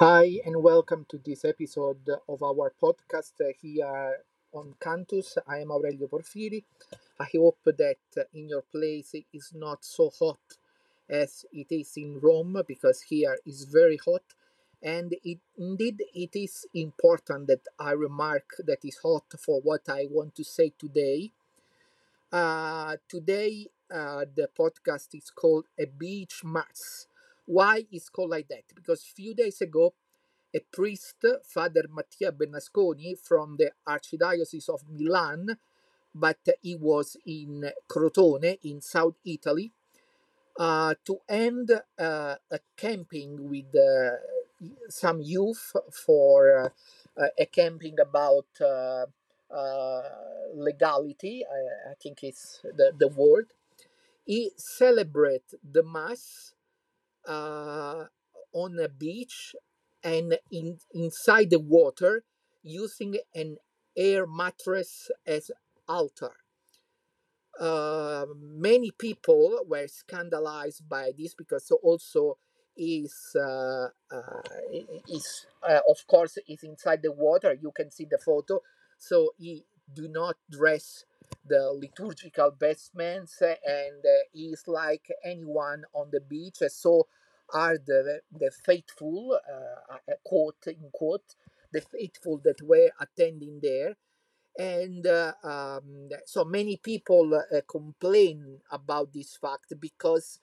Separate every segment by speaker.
Speaker 1: Hi, and welcome to this episode of our podcast here on Cantus. I am Aurelio Porfiri. I hope that in your place it is not so hot as it is in Rome because here is very hot. And it, indeed, it is important that I remark that is hot for what I want to say today. Uh, today, uh, the podcast is called A Beach Mass. Why is called like that? Because few days ago, a priest, Father Mattia Bernasconi from the Archdiocese of Milan, but he was in Crotone in South Italy, uh, to end uh, a camping with uh, some youth for uh, a camping about uh, uh, legality, I, I think it's the, the word. He celebrated the Mass uh, on a beach and in, inside the water using an air mattress as altar. Uh, many people were scandalized by this because also is uh, uh, is uh, of course is inside the water. You can see the photo. So he do not dress the liturgical vestments and uh, is like anyone on the beach. So are the the faithful uh, quote in quote the faithful that were attending there and uh, um, so many people complain about this fact because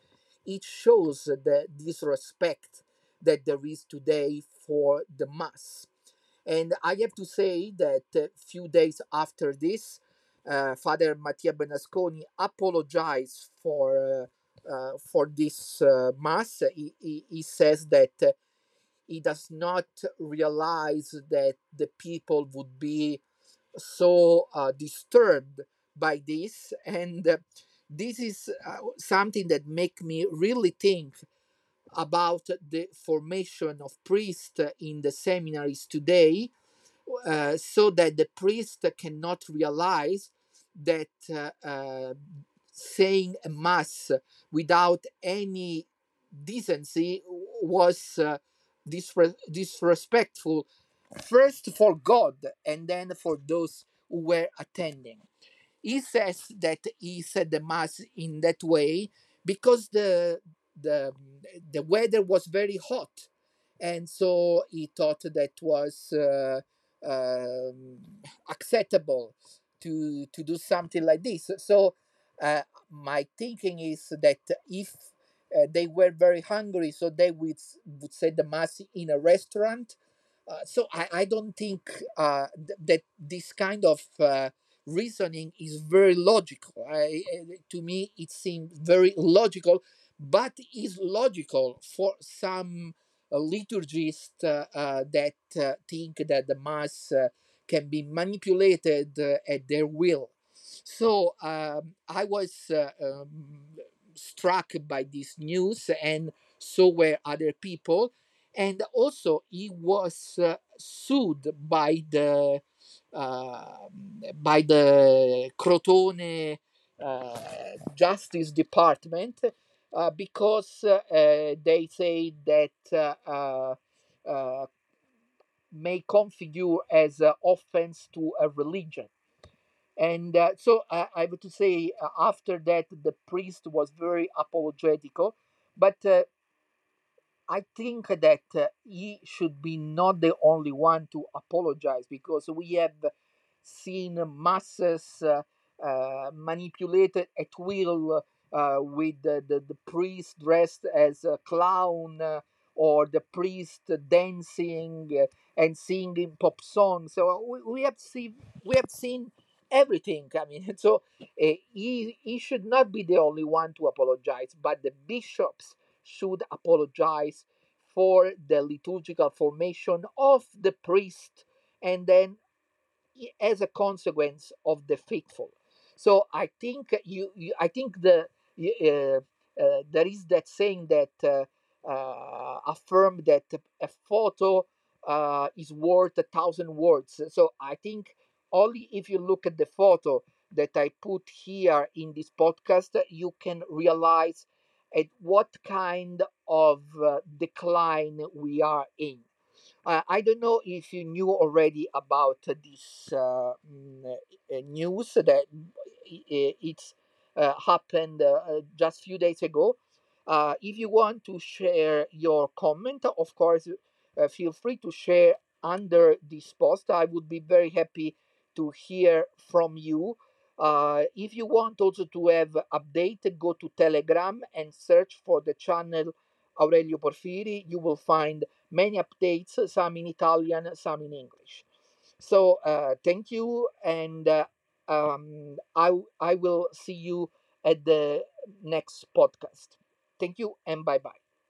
Speaker 1: it shows the disrespect that there is today for the mass and i have to say that a few days after this father mattia bernasconi apologized for uh, uh, for this mass. He, he, he says that he does not realize that the people would be so uh, disturbed by this. And uh, this is uh, something that make me really think about the formation of priests in the seminaries today so that the priest cannot realize that uh, saying a mass without any decency was uh, disre- disrespectful first for God and then for those who were attending. He says that he said the mass in that way because the the the weather was very hot, and so he thought that was uh, um, acceptable to to do something like this. So uh, my thinking is that if uh, they were very hungry, so they would would say the mass in a restaurant uh, so I, I don't think uh, th- that this kind of uh, reasoning is very logical. I, uh, to me, it seems very logical, but is logical for some liturgists that think that the mass can be manipulated uh, at their will. So um, I was uh, um, struck by this news, and so were other people and also he was uh, sued by the uh, by the Crotone uh, Justice Department uh, because uh, they say that may configure as an offense to a religion. And uh, so I, I have to say, uh, after that, the priest was very apologetical, but uh, I think that uh, he should be not the only one to apologize because we have seen masses uh, manipulated at will with the, the, the priest dressed as a clown or the priest dancing uh, and singing pop songs. So we, we have seen we have seen everything. I mean, so uh, he he should not be the only one to apologize, but the bishops should apologize for the liturgical formation of the priest and then as a consequence of the faithful so i think you, you i think the uh, uh, there is that saying that uh, uh, affirm that a photo uh, is worth a thousand words so i think only if you look at the photo that i put here in this podcast you can realize at what kind of uh, decline we are in Uh, I don't know if you knew already about this uh, mm, uh, news that i- it's uh, happened uh, uh, just few days ago. Uh, if you want to share your comment, of course, uh, feel free to share under this post. I would be very happy to hear from you. Uh, if you want also to have update, go to Telegram and search for the channel Aurelio Porfiri. You will find many updates, some in Italian, some in English. So uh, thank you, and uh, um, I I will see you at the next podcast. Thank you, and bye bye.